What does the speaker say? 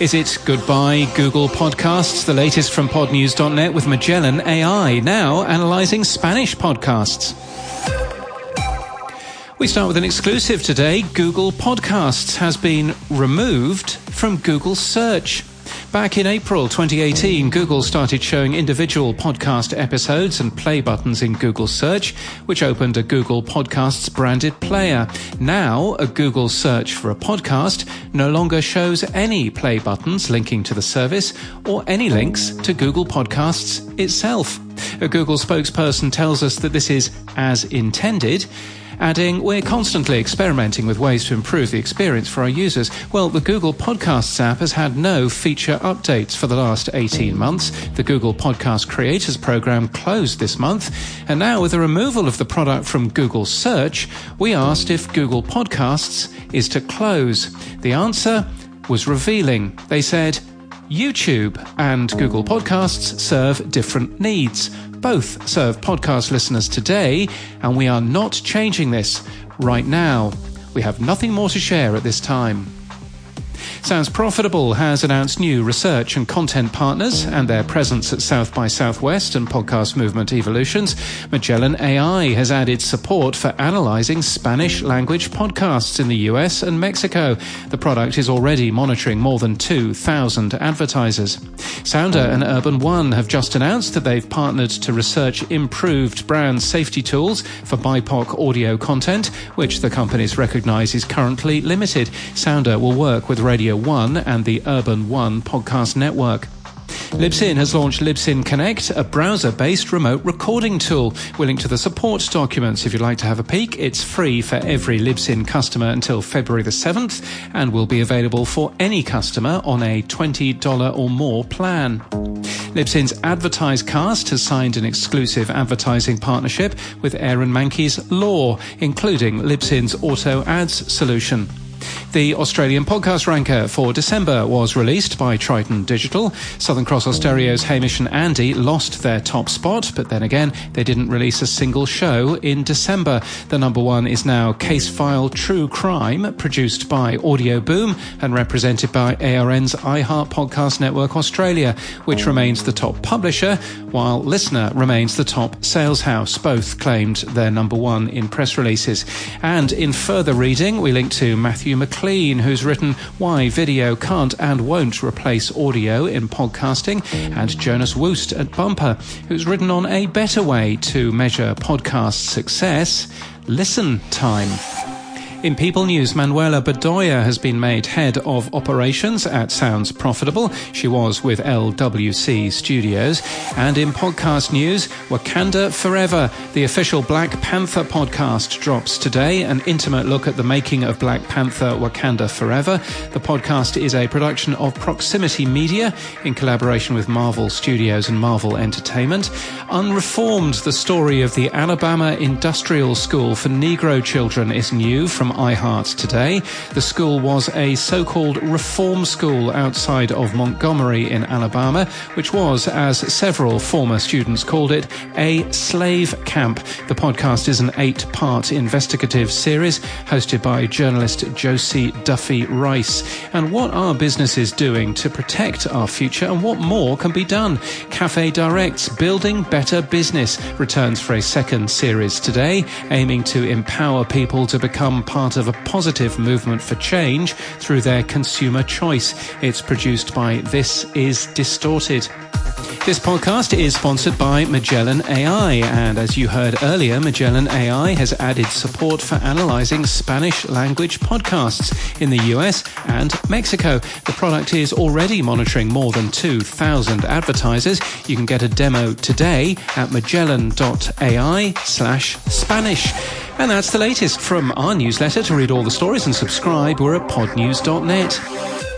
Is it goodbye Google Podcasts, the latest from podnews.net with Magellan AI, now analyzing Spanish podcasts? We start with an exclusive today. Google Podcasts has been removed from Google Search. Back in April 2018, Google started showing individual podcast episodes and play buttons in Google Search, which opened a Google Podcasts branded player. Now, a Google search for a podcast no longer shows any play buttons linking to the service or any links to Google Podcasts itself. A Google spokesperson tells us that this is as intended adding, We're constantly experimenting with ways to improve the experience for our users. Well, the Google Podcasts app has had no feature updates for the last 18 months. The Google Podcast Creators Program closed this month, and now with the removal of the product from Google Search, we asked if Google Podcasts is to close. The answer was revealing. They said, YouTube and Google Podcasts serve different needs. Both serve podcast listeners today, and we are not changing this right now. We have nothing more to share at this time. Sounds Profitable has announced new research and content partners and their presence at South by Southwest and Podcast Movement Evolutions. Magellan AI has added support for analyzing Spanish language podcasts in the US and Mexico. The product is already monitoring more than 2,000 advertisers. Sounder and Urban One have just announced that they've partnered to research improved brand safety tools for BIPOC audio content, which the companies recognize is currently limited. Sounder will work with Radio one and the Urban One podcast network. Libsyn has launched Libsyn Connect, a browser based remote recording tool. We'll link to the support documents if you'd like to have a peek. It's free for every Libsyn customer until February the 7th and will be available for any customer on a $20 or more plan. Libsyn's AdvertiseCast has signed an exclusive advertising partnership with Aaron Mankey's Law, including Libsyn's auto ads solution. The Australian podcast ranker for December was released by Triton Digital. Southern Cross Austereo's Hamish and Andy lost their top spot, but then again, they didn't release a single show in December. The number one is now Case File True Crime, produced by Audioboom and represented by ARN's iHeart Podcast Network Australia, which remains the top publisher, while LiSTNR remains the top sales house. Both claimed their number one in press releases. And in further reading, we link to Matthew McLean, who's written Why Video Can't and Won't Replace Audio in Podcasting, and Jonas Woost at Bumper, who's written on a better way to measure podcast success listen time. In People News, Manuela Bedoya has been made head of operations at Sounds Profitable. She was with LWC Studios. And in podcast news, Wakanda Forever, the official Black Panther podcast, drops today. An intimate look at the making of Black Panther Wakanda Forever. The podcast is a production of Proximity Media in collaboration with Marvel Studios and Marvel Entertainment. Unreformed, the story of the Alabama Industrial School for Negro Children is new from iHeart today. The school was a so-called reform school outside of Montgomery in Alabama, which was, as several former students called it, a slave camp. The podcast is an eight-part investigative series hosted by journalist Josie Duffy Rice. And what are businesses doing to protect our future and what more can be done? Cafe Direct's Building Better Business returns for a second series today, aiming to empower people to become part part of a positive movement for change through their consumer choice. It's produced by This Is Distorted. This podcast is sponsored by Magellan AI, and as you heard earlier, Magellan AI has added support for analyzing Spanish language podcasts in the US and Mexico. The product is already monitoring more than 2,000 advertisers. You can get a demo today at magellan.ai slash Spanish. And that's the latest from our newsletter. To read all the stories and subscribe, we're at podnews.net.